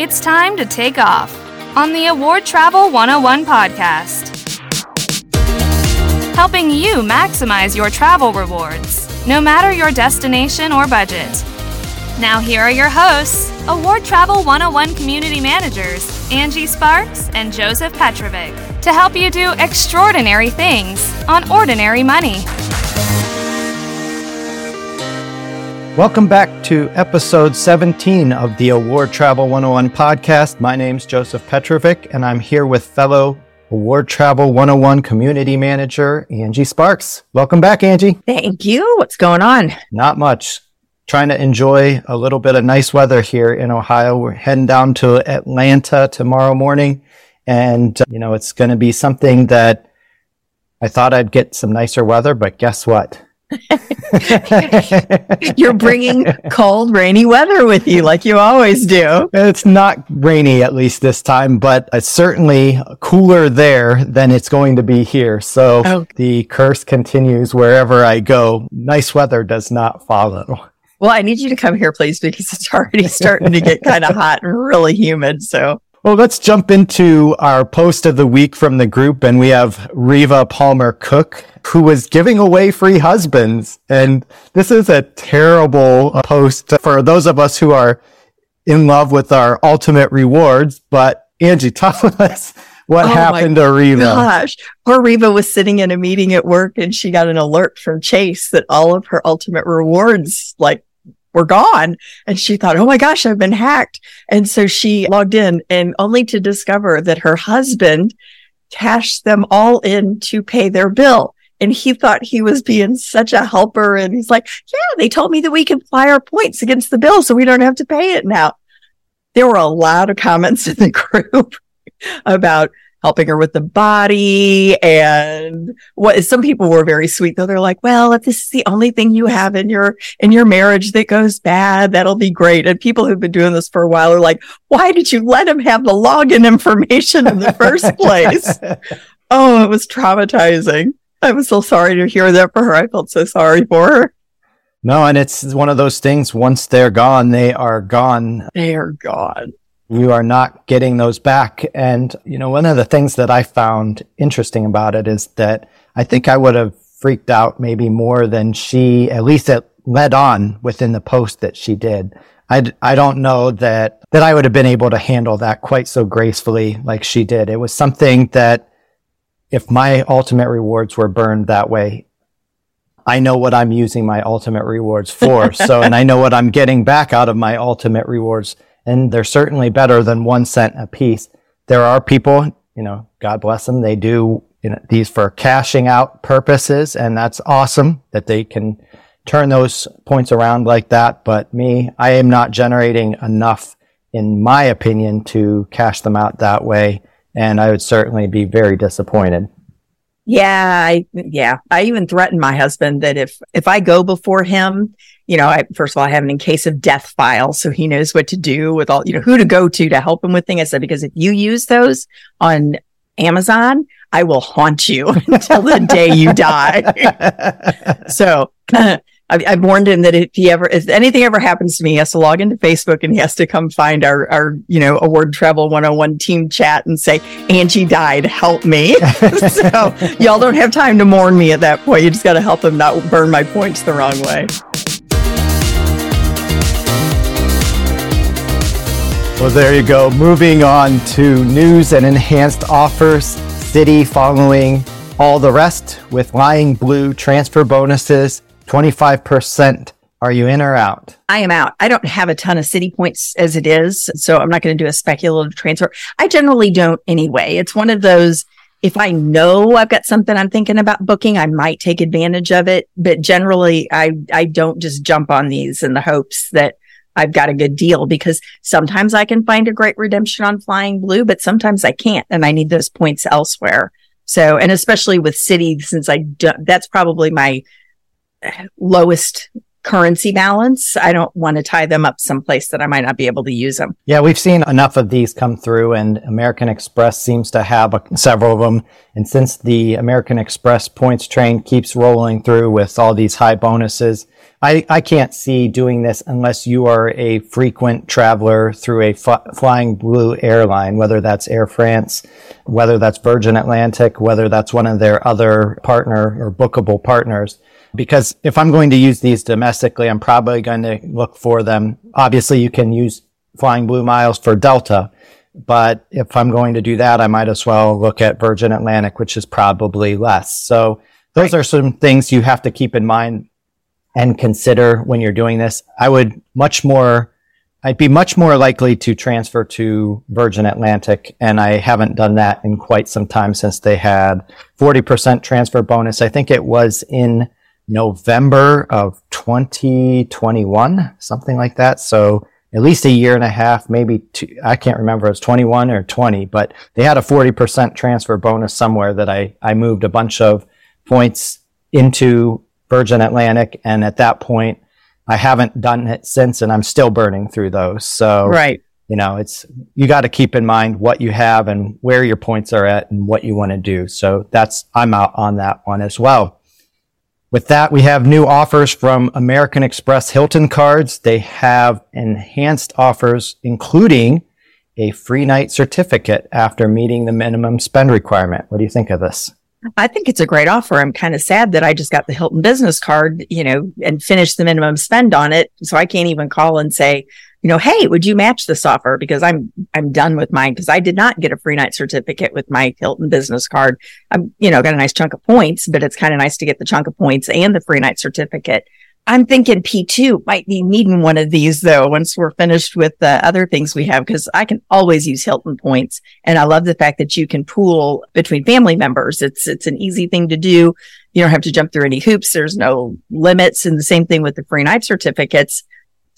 It's time to take off on the Award Travel 101 podcast. Helping you maximize your travel rewards, no matter your destination or budget. Now, here are your hosts, Award Travel 101 community managers, Angie Sparks and Joseph Petrovic, to help you do extraordinary things on ordinary money. Welcome back to episode 17 of the Award Travel 101 podcast. My name's Joseph Petrovic, and I'm here with fellow Award Travel 101 community manager, Angie Sparks. Welcome back, Angie. Thank you. What's going on? Not much. Trying to enjoy a little bit of nice weather here in Ohio. We're heading down to Atlanta tomorrow morning, and, uh, you know, it's going to be something that I thought I'd get some nicer weather, but guess what? You're bringing cold, rainy weather with you like you always do. It's not rainy at least this time, but it's certainly cooler there than it's going to be here. So oh. the curse continues wherever I go. Nice weather does not follow. Well, I need you to come here, please, because it's already starting to get kind of hot and really humid. So well, let's jump into our post of the week from the group. And we have Reva Palmer Cook, who was giving away free husbands. And this is a terrible post for those of us who are in love with our ultimate rewards. But Angie, tell us what oh happened to Reva. Gosh, poor Reva was sitting in a meeting at work and she got an alert from Chase that all of her ultimate rewards, like were gone. And she thought, Oh my gosh, I've been hacked. And so she logged in and only to discover that her husband cashed them all in to pay their bill. And he thought he was being such a helper. And he's like, yeah, they told me that we can fly our points against the bill so we don't have to pay it now. There were a lot of comments in the group about helping her with the body and what some people were very sweet though. They're like well if this is the only thing you have in your in your marriage that goes bad that'll be great. And people who've been doing this for a while are like why did you let him have the login information in the first place? Oh it was traumatizing. I was so sorry to hear that for her. I felt so sorry for her. No, and it's one of those things. Once they're gone, they are gone. They are gone you are not getting those back. And, you know, one of the things that I found interesting about it is that I think I would have freaked out maybe more than she, at least it led on within the post that she did. I, I don't know that, that I would have been able to handle that quite so gracefully like she did. It was something that if my ultimate rewards were burned that way, I know what I'm using my ultimate rewards for. so, and I know what I'm getting back out of my ultimate rewards and they're certainly better than one cent a piece. There are people, you know, God bless them, they do you know, these for cashing out purposes, and that's awesome that they can turn those points around like that. But me, I am not generating enough, in my opinion, to cash them out that way, and I would certainly be very disappointed. Yeah, I, yeah. I even threatened my husband that if if I go before him you know, I, first of all, I have an in case of death file. So he knows what to do with all, you know, who to go to to help him with things. I said, because if you use those on Amazon, I will haunt you until the day you die. so I've, I've, warned him that if he ever, if anything ever happens to me, he has to log into Facebook and he has to come find our, our, you know, award travel 101 team chat and say, Angie died, help me. so y'all don't have time to mourn me at that point. You just got to help him not burn my points the wrong way. Well, there you go. Moving on to news and enhanced offers. Citi following all the rest with Flying Blue transfer bonuses, 25%. Are you in or out? I am out. I don't have a ton of Citi points as it is, so I'm not going to do a speculative transfer. I generally don't anyway. It's one of those if I know I've got something I'm thinking about booking, I might take advantage of it. But generally, I, I don't just jump on these in the hopes that I've got a good deal because sometimes I can find a great redemption on flying blue, but sometimes I can't and I need those points elsewhere. So, and especially with Citi, since I don't, that's probably my lowest currency balance. I don't want to tie them up someplace that I might not be able to use them. Yeah, we've seen enough of these come through and American Express seems to have a, several of them. And since the American Express points train keeps rolling through with all these high bonuses, I, I can't see doing this unless you are a frequent traveler through a flying blue airline, whether that's Air France, whether that's Virgin Atlantic, whether that's one of their other partner or bookable partners. Because if I'm going to use these domestically, I'm probably going to look for them. Obviously, you can use flying blue miles for Delta, but if I'm going to do that, I might as well look at Virgin Atlantic, which is probably less. So those right. are some things you have to keep in mind and consider when you're doing this. I would much more, I'd be much more likely to transfer to Virgin Atlantic. And I haven't done that in quite some time since they had 40% transfer bonus. I think it was in November of 2021, something like that. So at least a year and a half, maybe two, I can't remember, it was 21 or 20, but they had a 40% transfer bonus somewhere that I, I moved a bunch of points into Virgin Atlantic. And at that point, I haven't done it since and I'm still burning through those. So, right. You know, it's, you got to keep in mind what you have and where your points are at and what you want to do. So that's, I'm out on that one as well. With that, we have new offers from American Express Hilton cards. They have enhanced offers, including a free night certificate after meeting the minimum spend requirement. What do you think of this? I think it's a great offer. I'm kind of sad that I just got the Hilton business card, you know, and finished the minimum spend on it. So I can't even call and say, you know, hey, would you match this offer? Because I'm, I'm done with mine because I did not get a free night certificate with my Hilton business card. I'm, you know, got a nice chunk of points, but it's kind of nice to get the chunk of points and the free night certificate. I'm thinking P2 might be needing one of these though, once we're finished with the other things we have, because I can always use Hilton points. And I love the fact that you can pool between family members. It's, it's an easy thing to do. You don't have to jump through any hoops. There's no limits. And the same thing with the free night certificates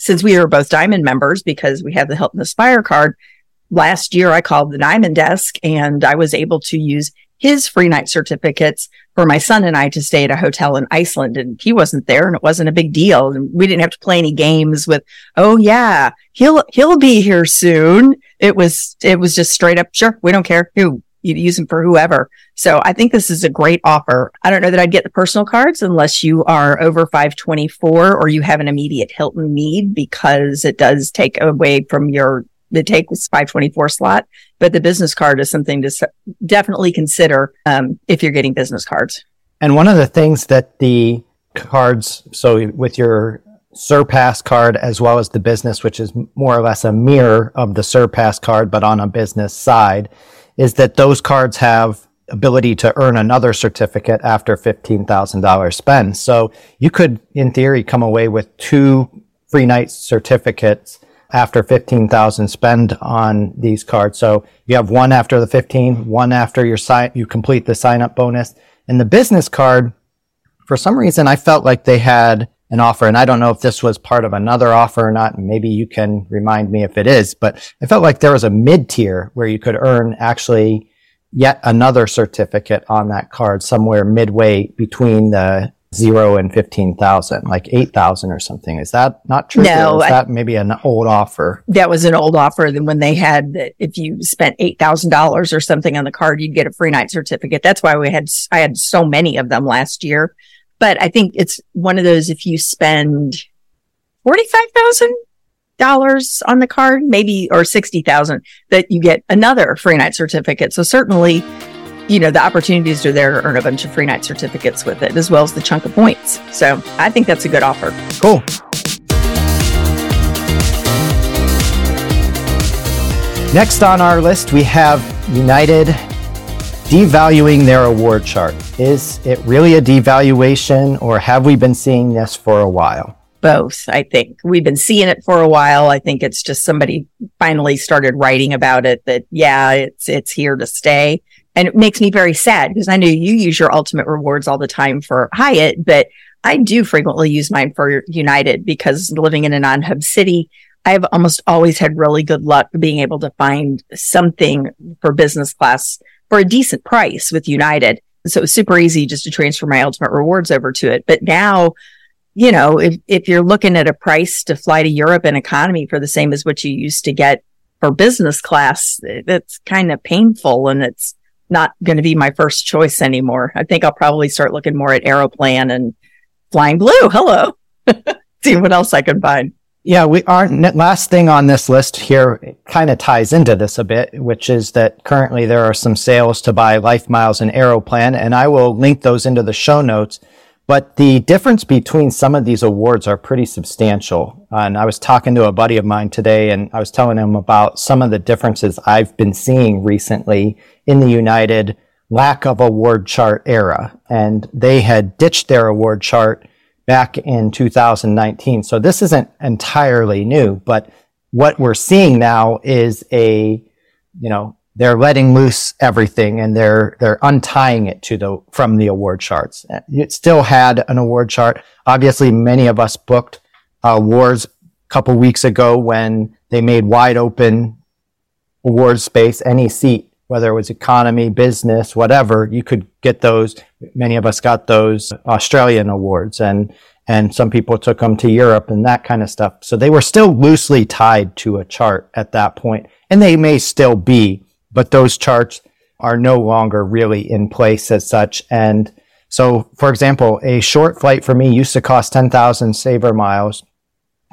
since we are both diamond members because we have the Help Hilton Aspire card, last year I called the diamond desk and I was able to use his free night certificates for my son and I to stay at a hotel in Iceland and he wasn't there and it wasn't a big deal. And we didn't have to play any games with, oh yeah, he'll, he'll be here soon. It was, it was just straight up. Sure. We don't care who you use them for whoever. So I think this is a great offer. I don't know that I'd get the personal cards unless you are over 524 or you have an immediate Hilton need because it does take away from your the take was 524 slot. But the business card is something to definitely consider um, if you're getting business cards. And one of the things that the cards, so with your Surpass card as well as the business, which is more or less a mirror of the Surpass card, but on a business side, is that those cards have ability to earn another certificate after $15,000 spend. So you could, in theory, come away with two free night certificates after 15,000 spend on these cards. So you have one after the 15, one after your sign, you complete the sign up bonus. And the business card, for some reason, I felt like they had an offer. And I don't know if this was part of another offer or not. Maybe you can remind me if it is, but I felt like there was a mid tier where you could earn actually yet another certificate on that card somewhere midway between the zero and 15,000, like 8,000 or something. Is that not true? No. is that maybe an old offer? That was an old offer than when they had that if you spent $8,000 or something on the card, you'd get a free night certificate. That's why we had, I had so many of them last year but I think it's one of those if you spend $45,000 on the card, maybe, or 60,000 that you get another free night certificate. So certainly, you know, the opportunities are there to earn a bunch of free night certificates with it, as well as the chunk of points. So I think that's a good offer. Cool. Next on our list, we have United devaluing their award chart. Is it really a devaluation or have we been seeing this for a while? Both, I think. We've been seeing it for a while. I think it's just somebody finally started writing about it that, yeah, it's, it's here to stay. And it makes me very sad because I know you use your ultimate rewards all the time for Hyatt, but I do frequently use mine for United because living in a non-hub city, I've almost always had really good luck being able to find something for business class for a decent price with United. So it was super easy just to transfer my ultimate rewards over to it. But now, you know, if, if you're looking at a price to fly to Europe in economy for the same as what you used to get for business class, that's kind of painful and it's not going to be my first choice anymore. I think I'll probably start looking more at Aeroplan and Flying Blue. Hello. see what else I can find. Yeah, we aren't. Last thing on this list here kind of ties into this a bit, which is that currently there are some sales to buy Life Miles and Aeroplan, and I will link those into the show notes. But the difference between some of these awards are pretty substantial. And I was talking to a buddy of mine today, and I was telling him about some of the differences I've been seeing recently in the United lack of award chart era. And they had ditched their award chart back in 2019. So this isn't entirely new, but what we're seeing now is a, you know, they're letting loose everything and they're, they're untying it to the, from the award charts. It still had an award chart. Obviously, many of us booked uh, awards a couple weeks ago when they made wide open award space, any seat whether it was economy, business, whatever, you could get those. Many of us got those Australian awards and, and some people took them to Europe and that kind of stuff. So they were still loosely tied to a chart at that point, and they may still be, but those charts are no longer really in place as such. And so, for example, a short flight for me used to cost 10,000 saver miles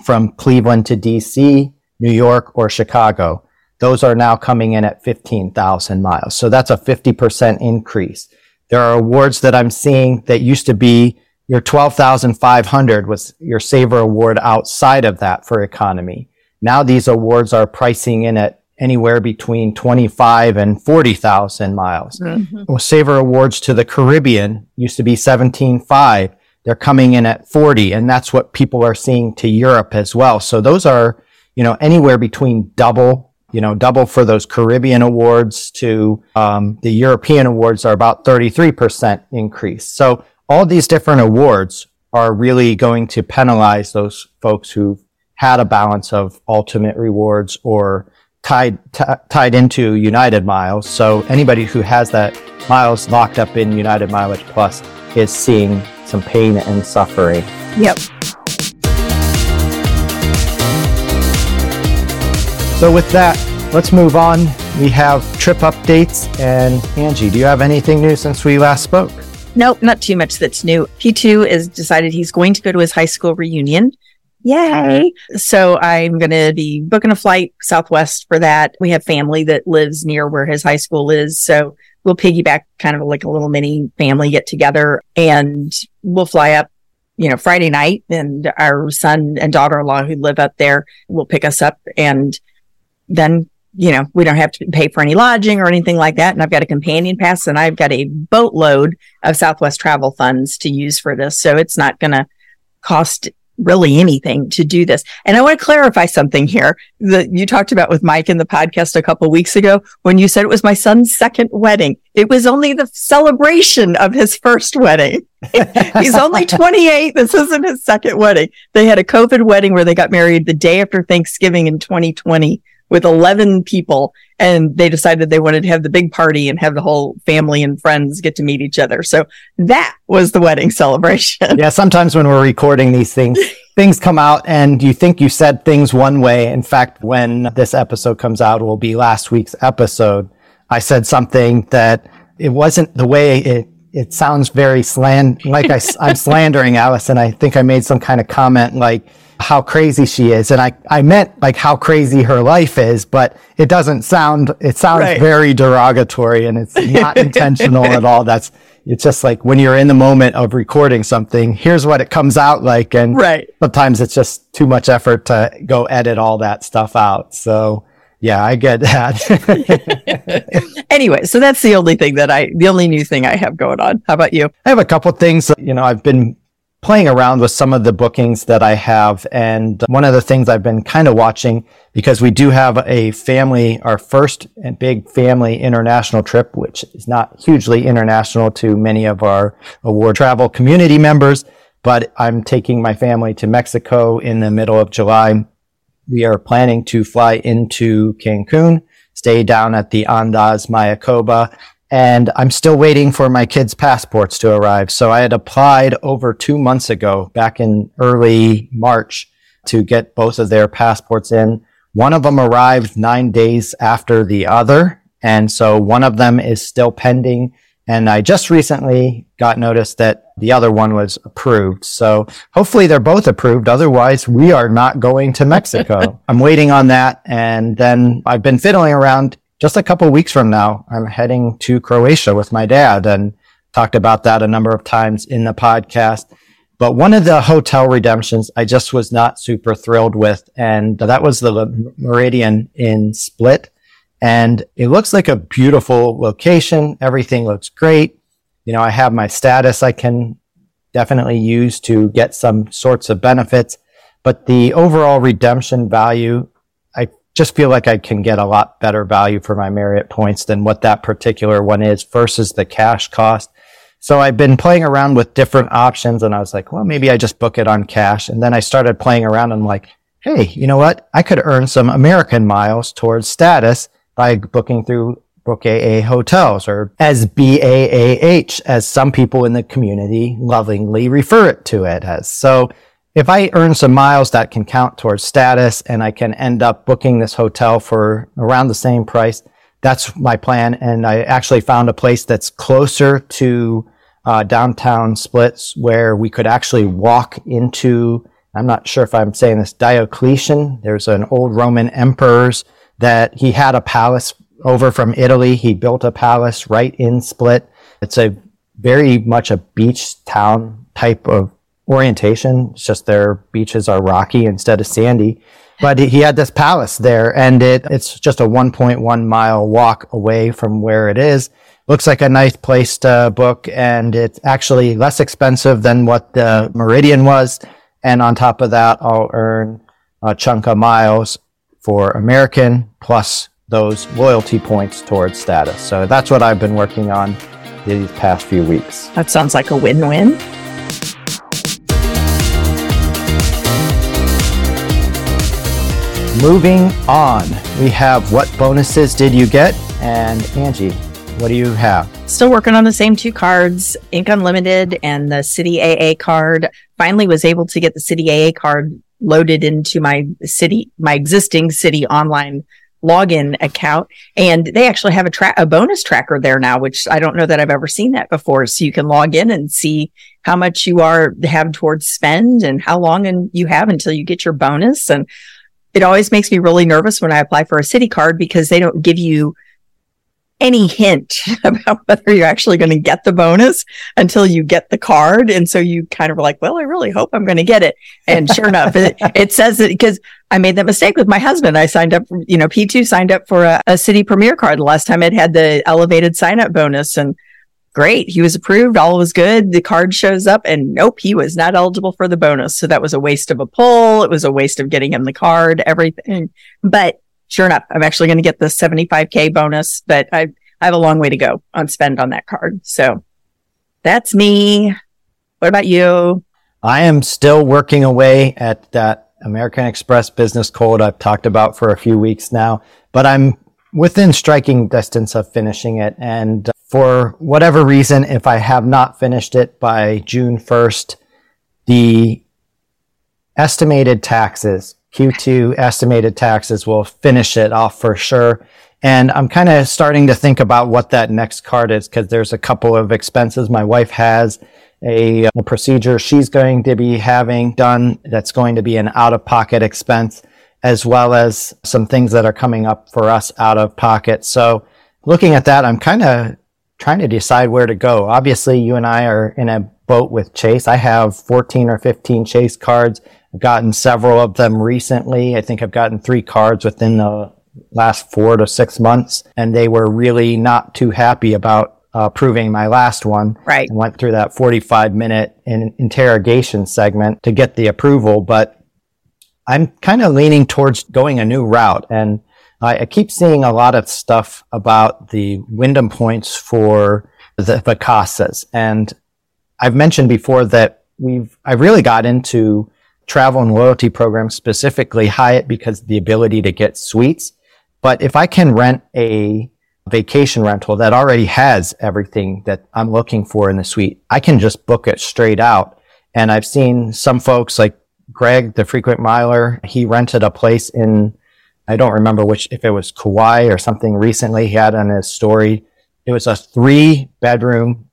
from Cleveland to DC, New York, or Chicago. Those are now coming in at 15,000 miles. So that's a 50% increase. There are awards that I'm seeing that used to be your 12,500 was your saver award outside of that for economy. Now these awards are pricing in at anywhere between 25 and 40,000 miles. Mm-hmm. Well, saver awards to the Caribbean used to be 17.5. They're coming in at 40 and that's what people are seeing to Europe as well. So those are, you know, anywhere between double you know, double for those Caribbean awards to um, the European awards are about 33% increase. So all these different awards are really going to penalize those folks who had a balance of ultimate rewards or tied t- tied into United Miles. So anybody who has that miles locked up in United Mileage Plus is seeing some pain and suffering. Yep. So with that, let's move on. We have trip updates. And Angie, do you have anything new since we last spoke? Nope, not too much that's new. P2 has decided he's going to go to his high school reunion. Yay. So I'm going to be booking a flight Southwest for that. We have family that lives near where his high school is. So we'll piggyback kind of like a little mini family get together and we'll fly up you know, Friday night and our son and daughter-in-law who live up there will pick us up and then you know, we don't have to pay for any lodging or anything like that. And I've got a companion pass and I've got a boatload of Southwest travel funds to use for this. So it's not going to cost really anything to do this. And I want to clarify something here that you talked about with Mike in the podcast a couple weeks ago when you said it was my son's second wedding. It was only the celebration of his first wedding. He's only 28. This isn't his second wedding. They had a COVID wedding where they got married the day after Thanksgiving in 2020 with 11 people and they decided they wanted to have the big party and have the whole family and friends get to meet each other. So that was the wedding celebration. Yeah. Sometimes when we're recording these things, things come out and you think you said things one way. In fact, when this episode comes out, will be last week's episode. I said something that it wasn't the way it it sounds very sland like I, I'm slandering Alice, and I think I made some kind of comment like how crazy she is. And I, I meant like how crazy her life is, but it doesn't sound, it sounds right. very derogatory and it's not intentional at all. That's, it's just like when you're in the moment of recording something, here's what it comes out like. And right. sometimes it's just too much effort to go edit all that stuff out. So yeah, I get that. anyway, so that's the only thing that I, the only new thing I have going on. How about you? I have a couple things. You know, I've been playing around with some of the bookings that I have. And one of the things I've been kind of watching because we do have a family, our first and big family international trip, which is not hugely international to many of our award travel community members, but I'm taking my family to Mexico in the middle of July. We are planning to fly into Cancun, stay down at the Andaz Mayakoba, and I'm still waiting for my kids' passports to arrive. So I had applied over two months ago, back in early March, to get both of their passports in. One of them arrived nine days after the other. And so one of them is still pending And I just recently got notice that the other one was approved. So hopefully they're both approved. Otherwise, we are not going to Mexico. I'm waiting on that. And then I've been fiddling around just a couple weeks from now. I'm heading to Croatia with my dad and talked about that a number of times in the podcast. But one of the hotel redemptions I just was not super thrilled with. And that was the Méridien in Split and it looks like a beautiful location. Everything looks great. You know, I have my status I can definitely use to get some sorts of benefits, but the overall redemption value, just feel like I can get a lot better value for my Marriott points than what that particular one is versus the cash cost. So I've been playing around with different options and I was like, well, maybe I just book it on cash. And then I started playing around and I'm like, Hey, you know what? I could earn some American miles towards status by booking through Book AA hotels or as BAAH, as some people in the community lovingly refer it to it as. So if I earn some miles that can count towards status and I can end up booking this hotel for around the same price, that's my plan. And I actually found a place that's closer to uh, downtown splits where we could actually walk into, I'm not sure if I'm saying this, Diocletian. There's an old Roman emperor's that he had a palace over from Italy. He built a palace right in Split. It's a very much a beach town type of orientation. It's just their beaches are rocky instead of sandy. But he had this palace there and it, it's just a 1.1 mile walk away from where it is. Looks like a nice place to book and it's actually less expensive than what the Méridien was. And on top of that, I'll earn a chunk of miles for American plus those loyalty points towards status. So that's what I've been working on these past few weeks. That sounds like a win win. Moving on, we have what bonuses did you get? And Angie, what do you have? Still working on the same two cards, Ink Unlimited and the Citi AA card. Finally was able to get the Citi AA card loaded into my Citi, my existing Citi online login account. And they actually have a track, a bonus tracker there now, which I don't know that I've ever seen that before. So you can log in and see how much you are have towards spend and how long and you have until you get your bonus. And it always makes me really nervous when I apply for a Citi card because they don't give you any hint about whether you're actually going to get the bonus until you get the card. And so you kind of are like, well, I really hope I'm going to get it. And sure enough, it, it, says it because I made that mistake with my husband. I signed up, you know, P2 signed up for a, a Citi premier card. The last time it had the elevated sign up bonus and great. He was approved. All was good. The card shows up and nope, he was not eligible for the bonus. So that was a waste of a pull. It was a waste of getting him the card, everything. But sure enough, I'm actually going to get the 75k bonus, but I, I have a long way to go on spend on that card. So that's me. What about you? I am still working away at that American Express business code I've talked about for a few weeks now, but I'm within striking distance of finishing it. And for whatever reason, if I have not finished it by June 1st, the estimated taxes Q2 estimated taxes will finish it off for sure. And I'm kind of starting to think about what that next card is because there's a couple of expenses my wife has. A, a, procedure she's going to be having done that's going to be an out of pocket expense, as well as some things that are coming up for us out of pocket. So looking at that, I'm kind of trying to decide where to go. Obviously, you and I are in a boat with Chase. I have 14 or 15 Chase cards. I've gotten several of them recently. I think I've gotten three cards within the last four to six months, and they were really not too happy about uh, approving my last one. Right. I went through that 45 minute in- interrogation segment to get the approval, but I'm kind of leaning towards going a new route. And I, I keep seeing a lot of stuff about the Wyndham points for the Vacasas. And I've mentioned before that we've, I really got into travel and loyalty programs, specifically Hyatt because the ability to get suites. But if I can rent a vacation rental that already has everything that I'm looking for in the suite, I can just book it straight out. And I've seen some folks like Greg, the frequent miler, he rented a place in, I don't remember which, if it was Kauai or something recently he had on his story. It was a three bedroom,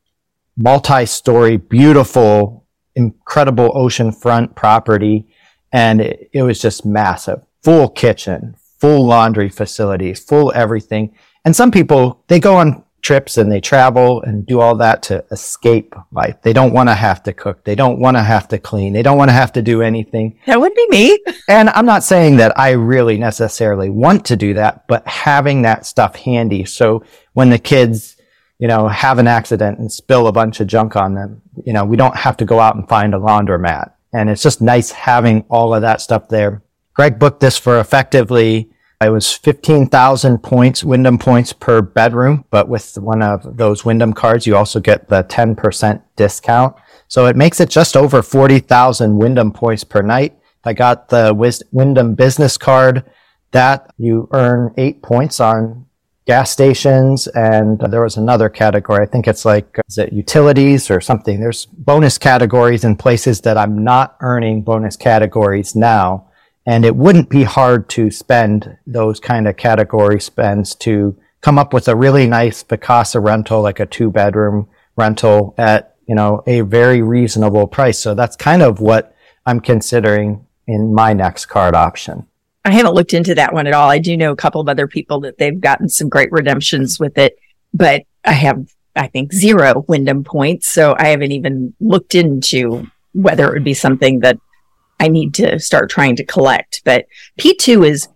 multi story, beautiful, incredible oceanfront property. And it, it was just massive, full kitchen, full laundry facilities, full everything. And some people, they go on trips and they travel and do all that to escape life. They don't want to have to cook. They don't want to have to clean. They don't want to have to do anything. That would be me. And I'm not saying that I really necessarily want to do that, but having that stuff handy. So when the kids, you know, have an accident and spill a bunch of junk on them, you know, we don't have to go out and find a laundromat. And it's just nice having all of that stuff there. Greg booked this for effectively it was 15,000 points, Wyndham points per bedroom, but with one of those Wyndham cards, you also get the 10% discount. So it makes it just over 40,000 Wyndham points per night. I got the Wyndham business card that you earn eight points on gas stations. And there was another category. I think it's like, is it utilities or something? There's bonus categories in places that I'm not earning bonus categories now. And it wouldn't be hard to spend those kind of category spends to come up with a really nice Vacasa rental, like a two bedroom rental at, you know, a very reasonable price. So that's kind of what I'm considering in my next card option. I haven't looked into that one at all. I do know a couple of other people that they've gotten some great redemptions with it, but I have, I think, zero Wyndham points. So I haven't even looked into whether it would be something that I need to start trying to collect. But P2 is,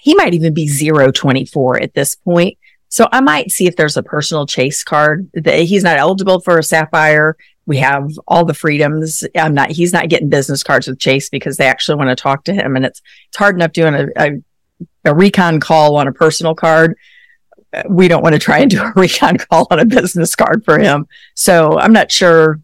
he might even be 024 at this point. So I might see if there's a personal chase card that he's not eligible for a sapphire. We have all the freedoms. I'm not, he's not getting business cards with Chase because they actually want to talk to him. And it's, it's hard enough doing a, a, a recon call on a personal card. We don't want to try and do a recon call on a business card for him. So I'm not sure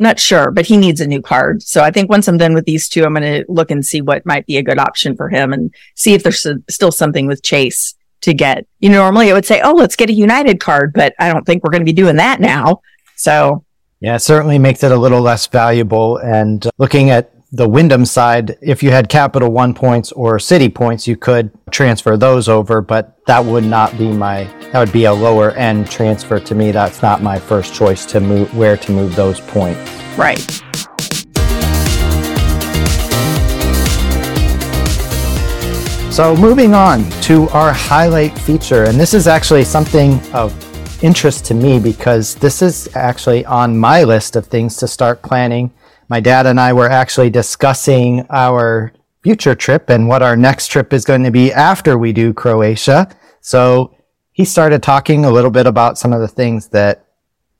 not sure, but he needs a new card. So I think once I'm done with these two, I'm going to look and see what might be a good option for him and see if there's still something with Chase to get. You know, normally I would say, oh, let's get a United card, but I don't think we're going to be doing that now. So yeah, certainly makes it a little less valuable. And uh, looking at the Wyndham side, if you had Capital One points or Citi points, you could transfer those over, but that would not be my, that would be a lower end transfer to me. That's not my first choice to move, where to move those points. Right. So moving on to our highlight feature, and this is actually something of interest to me because this is actually on my list of things to start planning my dad and I were actually discussing our future trip and what our next trip is going to be after we do Croatia. So he started talking a little bit about some of the things that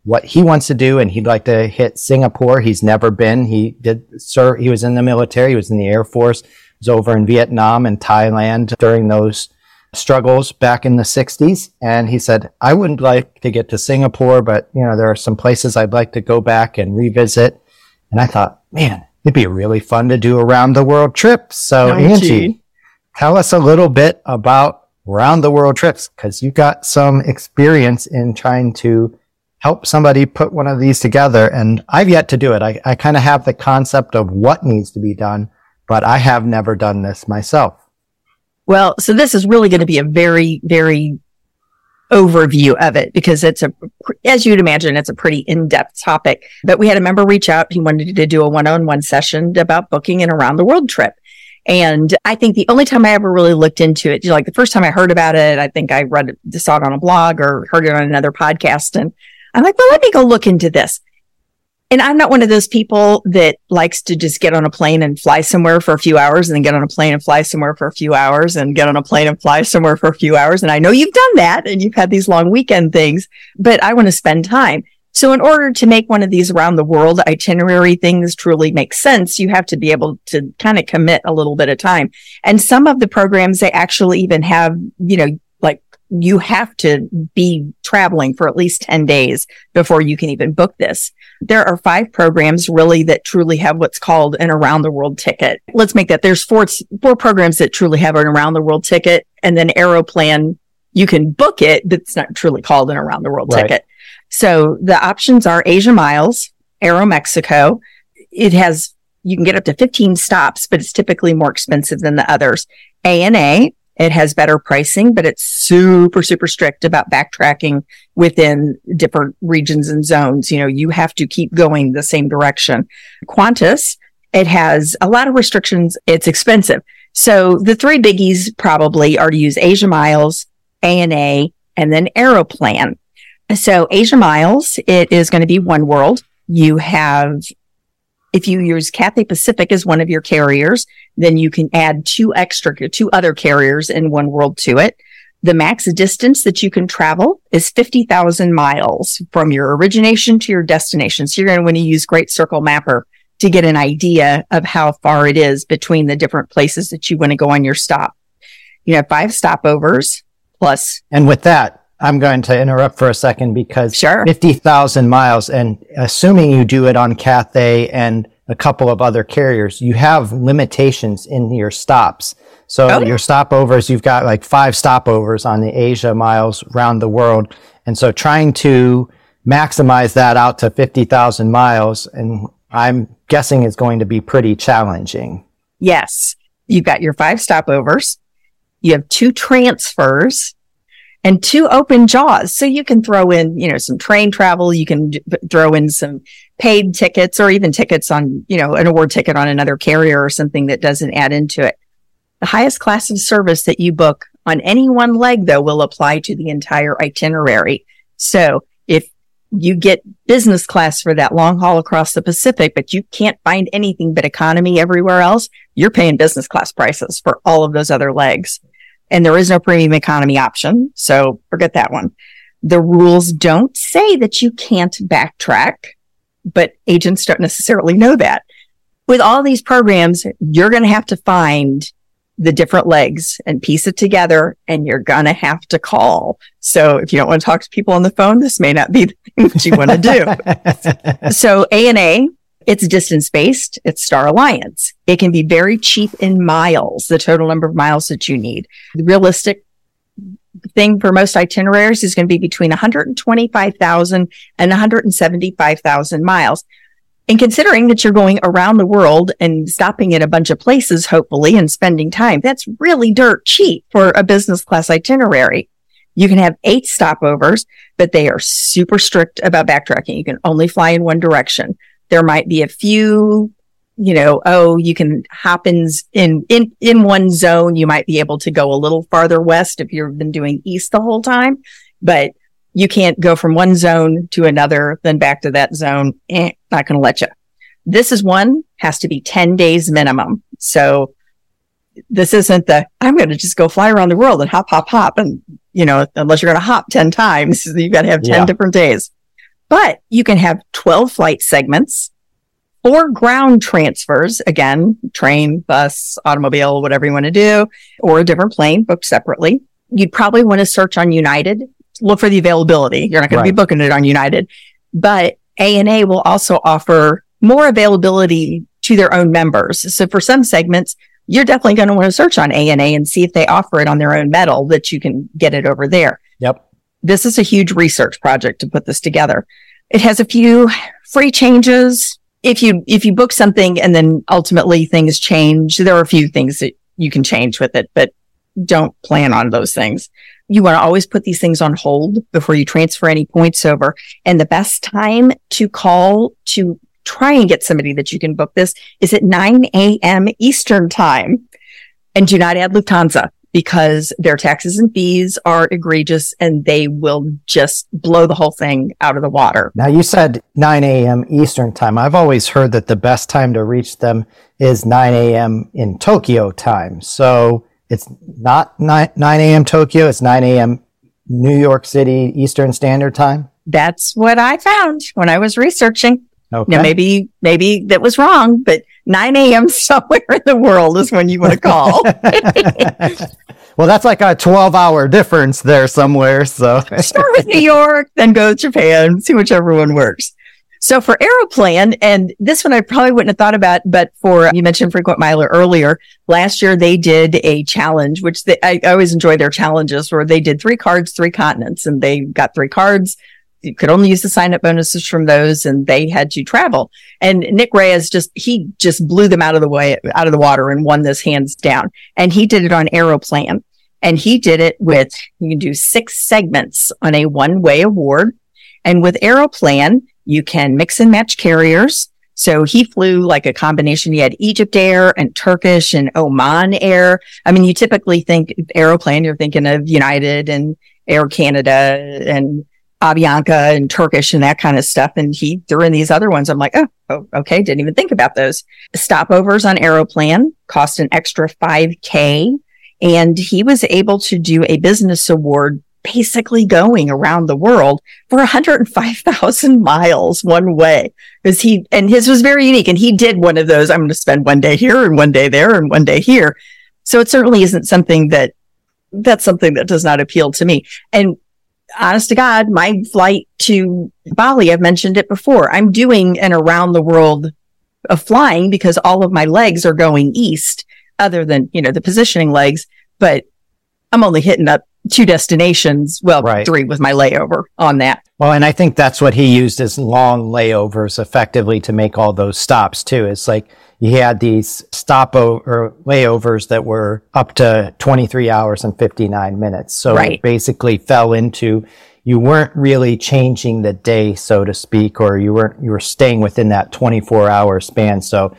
what he wants to do and he'd like to hit Singapore. He's never been. He did sir he was in the military, he was in the Air Force, was over in Vietnam and Thailand during those struggles back in the 60s and he said I wouldn't like to get to Singapore but you know there are some places I'd like to go back and revisit and I thought, man, it'd be really fun to do a round the world trip. So, Angie, tell us a little bit about round the world trips because you got some experience in trying to help somebody put one of these together. And I've yet to do it. I, I kind of have the concept of what needs to be done, but I have never done this myself. Well, so this is really going to be a very, very overview of it because it's a, as you'd imagine, it's a pretty in-depth topic. But we had a member reach out. He wanted to do a one-on-one session about booking an around the world trip. And I think the only time I ever really looked into it, like the first time I heard about it, I think I read saw it on a blog or heard it on another podcast. And I'm like, well, let me go look into this and I'm not one of those people that likes to just get on a plane and fly somewhere for a few hours and then get on a plane and fly somewhere for a few hours and get on a plane and fly somewhere for a few hours. And I know you've done that and you've had these long weekend things, but I want to spend time. So in order to make one of these around the world itinerary things truly make sense, you have to be able to kind of commit a little bit of time. And some of the programs, they actually even have, you know, you have to be traveling for at least 10 days before you can even book this. There are five programs really that truly have what's called an around the world ticket. Let's make that there's four, four programs that truly have an around the world ticket and then Aeroplan, you can book it, but it's not truly called an around the world right. ticket. So the options are Asia Miles, Aeromexico. It has, you can get up to 15 stops, but it's typically more expensive than the others. ANA, It has better pricing, but it's super, super strict about backtracking within different regions and zones. You know, you have to keep going the same direction. Qantas, it has a lot of restrictions. It's expensive. So the three biggies probably are to use Asia Miles, ANA, and then Aeroplan. So Asia Miles, it is going to be Oneworld. You have, if you use Cathay Pacific as one of your carriers, then you can add two extra, two other carriers in Oneworld to it. The max distance that you can travel is 50,000 miles from your origination to your destination. So you're going to want to use Great Circle Mapper to get an idea of how far it is between the different places that you want to go on your stop. You have five stopovers plus. And with that, I'm going to interrupt for a second because sure. 50,000 miles and assuming you do it on Cathay and a couple of other carriers, you have limitations in your stops. So oh, your stopovers, you've got like five stopovers on the Asia miles around the world. And so trying to maximize that out to 50,000 miles and I'm guessing is going to be pretty challenging. Yes. You've got your five stopovers. You have two transfers and two open jaws. So you can throw in, you know, some train travel. You can d- throw in some paid tickets or even tickets on, you know, an award ticket on another carrier or something that doesn't add into it. The highest class of service that you book on any one leg, though, will apply to the entire itinerary. So if you get business class for that long haul across the Pacific, but you can't find anything but economy everywhere else, you're paying business class prices for all of those other legs. And there is no premium economy option. So forget that one. The rules don't say that you can't backtrack, but agents don't necessarily know that. With all these programs, you're going to have to find the different legs and piece it together and you're going to have to call. So if you don't want to talk to people on the phone, this may not be the thing that you want to do. so ANA, it's distance based. It's Star Alliance. It can be very cheap in miles, the total number of miles that you need. The realistic thing for most itineraries is going to be between 125,000 and 175,000 miles. And considering that you're going around the world and stopping at a bunch of places, hopefully, and spending time, that's really dirt cheap for a business class itinerary. You can have eight stopovers, but they are super strict about backtracking. You can only fly in one direction. There might be a few, you know, oh, you can hop in, in, in, in one zone. You might be able to go a little farther west if you've been doing east the whole time, but you can't go from one zone to another, then back to that zone. Eh, not going to let you. This is one has to be 10 days minimum. So this isn't the, I'm going to just go fly around the world and hop, hop, hop. And, you know, unless you're going to hop 10 times, you've got to have 10 yeah. different days, but you can have 12 flight segments or ground transfers. Again, train, bus, automobile, whatever you want to do, or a different plane booked separately. You'd probably want to search on United look for the availability. You're not going right. to be booking it on United, but ANA will also offer more availability to their own members. So for some segments, you're definitely going to want to search on ANA and see if they offer it on their own metal that you can get it over there. Yep. This is a huge research project to put this together. It has a few free changes. If you, if you book something and then ultimately things change, there are a few things that you can change with it, but don't plan on those things you want to always put these things on hold before you transfer any points over. And the best time to call to try and get somebody that you can book this is at 9 a.m. Eastern time. And do not add Lufthansa because their taxes and fees are egregious and they will just blow the whole thing out of the water. Now you said 9 a.m. Eastern time. I've always heard that the best time to reach them is 9 a.m. in Tokyo time. So it's not 9, 9 a.m. Tokyo. It's 9 a.m. New York City Eastern Standard Time. That's what I found when I was researching. Okay. Now, maybe, maybe that was wrong, but 9 a.m. somewhere in the world is when you want to call. well, that's like a 12 hour difference there somewhere. So start with New York, then go to Japan, see whichever one works. So for Aeroplan, and this one I probably wouldn't have thought about, but for, you mentioned Frequent Miler earlier. Last year they did a challenge, which they, I, I always enjoy their challenges where they did three cards, three continents, and they got three cards. You could only use the sign up bonuses from those and they had to travel. And Nick Reyes just, he just blew them out of the way, out of the water and won this hands down. And he did it on Aeroplan. And he did it with, you can do six segments on a one way award. And with Aeroplan, you can mix and match carriers. So he flew like a combination. He had Egypt Air and Turkish and Oman Air. I mean, you typically think Aeroplan, you're thinking of United and Air Canada and Avianca and Turkish and that kind of stuff. And he threw in these other ones. I'm like, oh, oh, okay. Didn't even think about those. Stopovers on Aeroplan cost an extra 5K. And he was able to do a business award basically going around the world for 105,000 miles one way. Because he, and his was very unique. And he did one of those. I'm going to spend one day here and one day there and one day here. So it certainly isn't something that, that's something that does not appeal to me. And honest to God, my flight to Bali, I've mentioned it before. I'm doing an around the world of flying because all of my legs are going east other than, you know, the positioning legs, but I'm only hitting up two destinations. Well, right. three with my layover on that. Well, and I think that's what he used as long layovers effectively to make all those stops too. It's like he had these stop or layovers that were up to 23 hours and 59 minutes. So right. it basically fell into you weren't really changing the day, so to speak, or you weren't, you were staying within that 24 hour span. So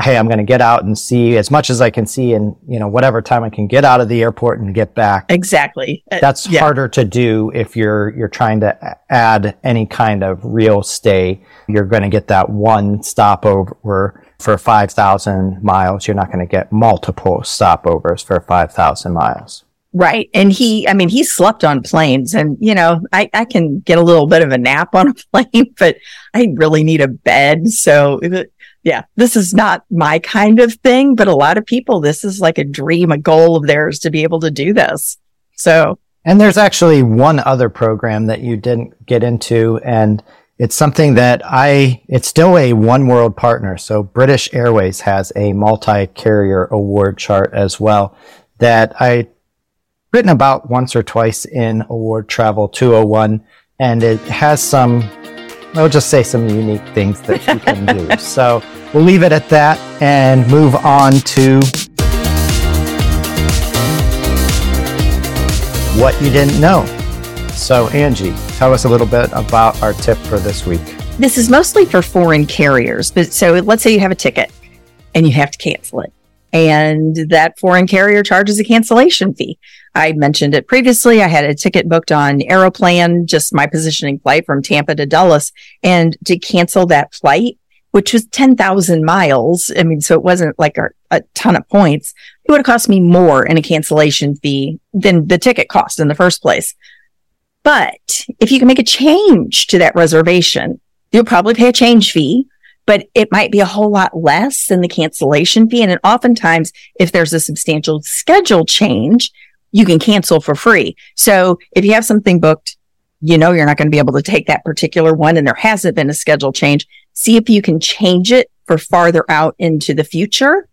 hey, I'm going to get out and see as much as I can see in, you know, whatever time I can get out of the airport and get back. Exactly. Uh, That's yeah. harder to do if you're, you're trying to add any kind of real stay. You're going to get that one stopover for 5,000 miles. You're not going to get multiple stopovers for 5,000 miles. Right. And he, I mean, he slept on planes and, you know, I, I can get a little bit of a nap on a plane, but I really need a bed. So yeah, this is not my kind of thing, but a lot of people, this is like a dream, a goal of theirs to be able to do this. So. And there's actually one other program that you didn't get into and it's something that I, it's still a Oneworld partner. So British Airways has a multi carrier award chart as well that I written about once or twice in Award Travel 201 and it has some I'll just say some unique things that you can do. So we'll leave it at that and move on to what you didn't know. So, Angie, tell us a little bit about our tip for this week. This is mostly for foreign carriers. But so let's say you have a ticket and you have to cancel it. And that foreign carrier charges a cancellation fee. I mentioned it previously. I had a ticket booked on Aeroplan, just my positioning flight from Tampa to Dulles. And to cancel that flight, which was 10,000 miles, I mean, so it wasn't like a, a ton of points, it would have cost me more in a cancellation fee than the ticket cost in the first place. But if you can make a change to that reservation, you'll probably pay a change fee but it might be a whole lot less than the cancellation fee. And oftentimes, if there's a substantial schedule change, you can cancel for free. So if you have something booked, you know you're not going to be able to take that particular one and there hasn't been a schedule change. See if you can change it for farther out into the future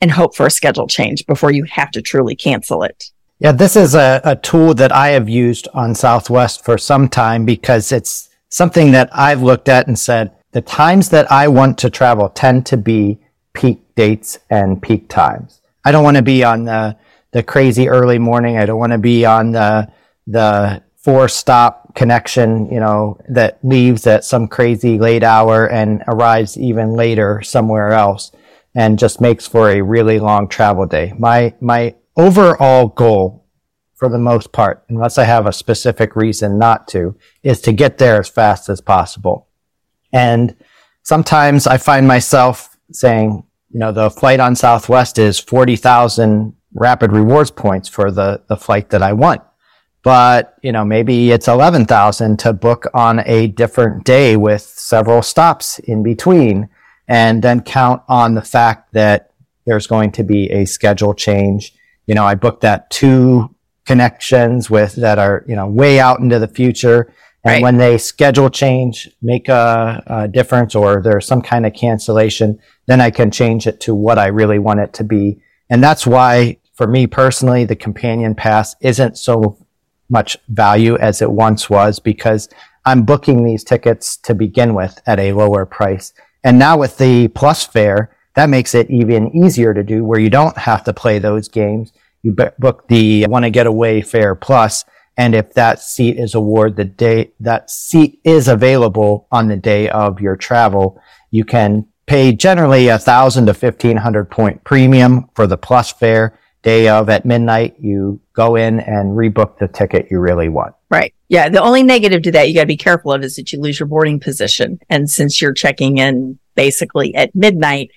and hope for a schedule change before you have to truly cancel it. Yeah, this is a, a tool that I have used on Southwest for some time because it's something that I've looked at and said, the times that I want to travel tend to be peak dates and peak times. I don't want to be on the, the crazy early morning. I don't want to be on the, the four stop connection, you know, that leaves at some crazy late hour and arrives even later somewhere else and just makes for a really long travel day. My, my overall goal for the most part, unless I have a specific reason not to, is to get there as fast as possible. And sometimes I find myself saying, you know, the flight on Southwest is 40,000 rapid rewards points for the, the flight that I want. But, you know, maybe it's 11,000 to book on a different day with several stops in between and then count on the fact that there's going to be a schedule change. You know, I booked that two connections with that are, you know, way out into the future and right. when they schedule change, make a, a, difference, or there's some kind of cancellation, then I can change it to what I really want it to be. And that's why, for me personally, the companion pass isn't so much value as it once was because I'm booking these tickets to begin with at a lower price. And now with the plus fare, that makes it even easier to do where you don't have to play those games. you book the want to get away fare plus. And if that seat is award the day that seat is available on the day of your travel, you can pay generally a thousand to fifteen hundred point premium for the plus fare day of at midnight. You go in and rebook the ticket you really want. Right. Yeah. The only negative to that you got to be careful of is that you lose your boarding position. And since you're checking in basically at midnight,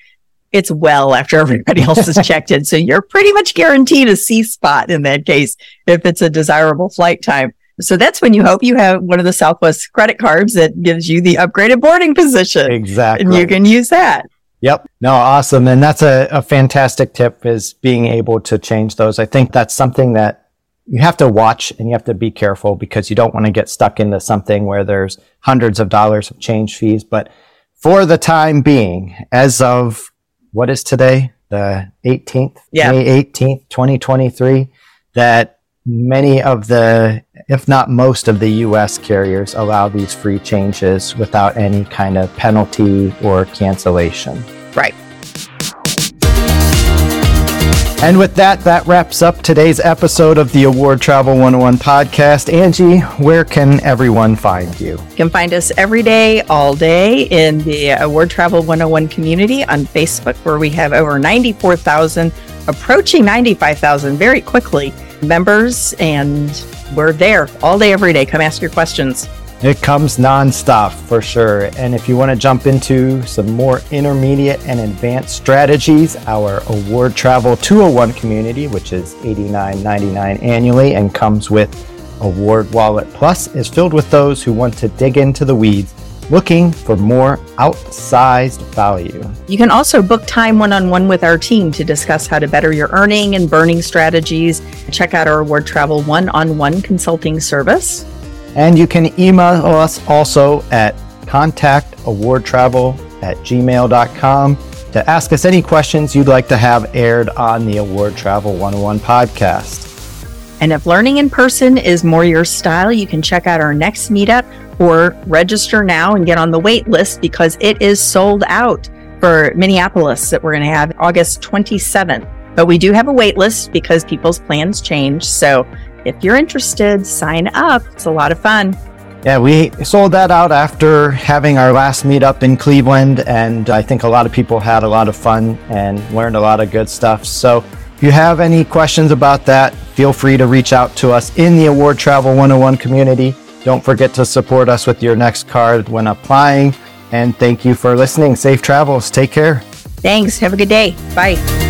it's well after everybody else has checked in. So you're pretty much guaranteed a C spot in that case if it's a desirable flight time. So that's when you hope you have one of the Southwest credit cards that gives you the upgraded boarding position. Exactly. And you can use that. Yep. No, awesome. And that's a, a fantastic tip is being able to change those. I think that's something that you have to watch and you have to be careful because you don't want to get stuck into something where there's hundreds of dollars of change fees. But for the time being, as of what is today? The 18th, Yeah. May 18th, 2023, that many of the, if not most of the US carriers allow these free changes without any kind of penalty or cancellation. Right. And with that, that wraps up today's episode of the Award Travel 101 podcast. Angie, where can everyone find you? You can find us every day, all day in the Award Travel 101 community on Facebook, where we have over 94,000, approaching 95,000 very quickly members. And we're there all day, every day. Come ask your questions. It comes nonstop for sure. And if you want to jump into some more intermediate and advanced strategies, our Award Travel 201 community, which is $89.99 annually and comes with Award Wallet Plus, is filled with those who want to dig into the weeds looking for more outsized value. You can also book time one on one with our team to discuss how to better your earning and burning strategies. Check out our Award Travel one on one consulting service. And you can email us also at contactawardtravel at gmail.com to ask us any questions you'd like to have aired on the Award Travel 101 podcast. And if learning in person is more your style, you can check out our next meetup or register now and get on the wait list because it is sold out for Minneapolis that we're going to have August 27th. But we do have a wait list because people's plans change. So if you're interested, sign up. It's a lot of fun. Yeah, we sold that out after having our last meetup in Cleveland, and I think a lot of people had a lot of fun and learned a lot of good stuff. So, if you have any questions about that, feel free to reach out to us in the Award Travel 101 community. Don't forget to support us with your next card when applying. And thank you for listening. Safe travels. Take care. Thanks. Have a good day. Bye.